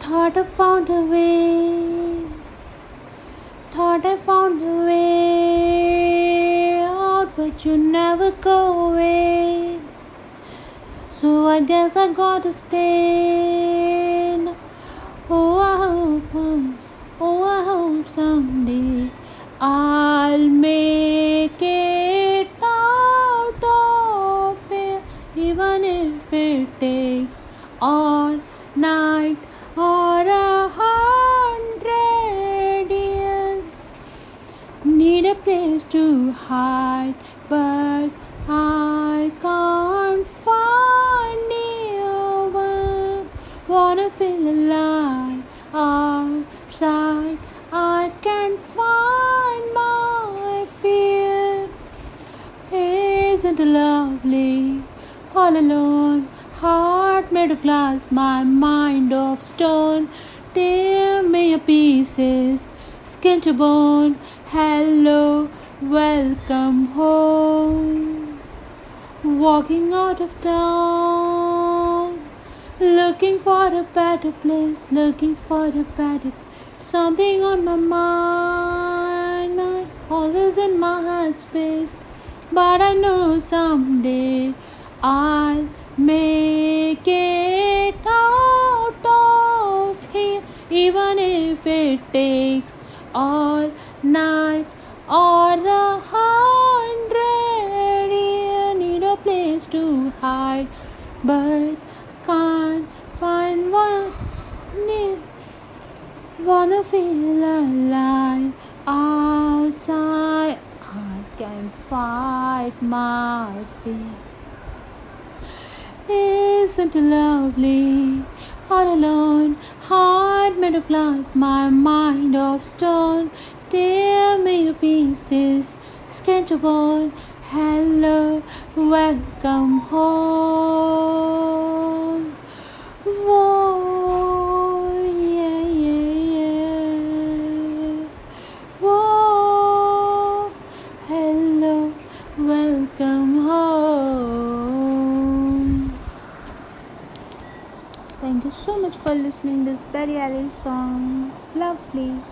Thought I found a way. Thought I found a way out, but you never go away. So I guess I gotta stay. Oh, I hope once. Oh, I hope someday I'll make it out of here, even if it takes all night or a hundred years. Need a place to hide, but I can't find anyone. Wanna feel alive outside. I can't find my fear. Isn't it lovely? All alone, made of glass, my mind of stone. Tear me a pieces, skin to bone. Hello, welcome home. Walking out of town, looking for a better place, looking for a better something on my mind, mind always in my heart space. But I know someday I'll make even if it takes all night or a hundred years. Need a place to hide, but can't find one. Need, wanna feel alive outside. I can fight my fear. Isn't it lovely? All alone, heart made of glass, my mind of stone. Tear me to pieces, skin to. Hello, welcome home. Thank you so much for listening this Billie Eilish song. Lovely.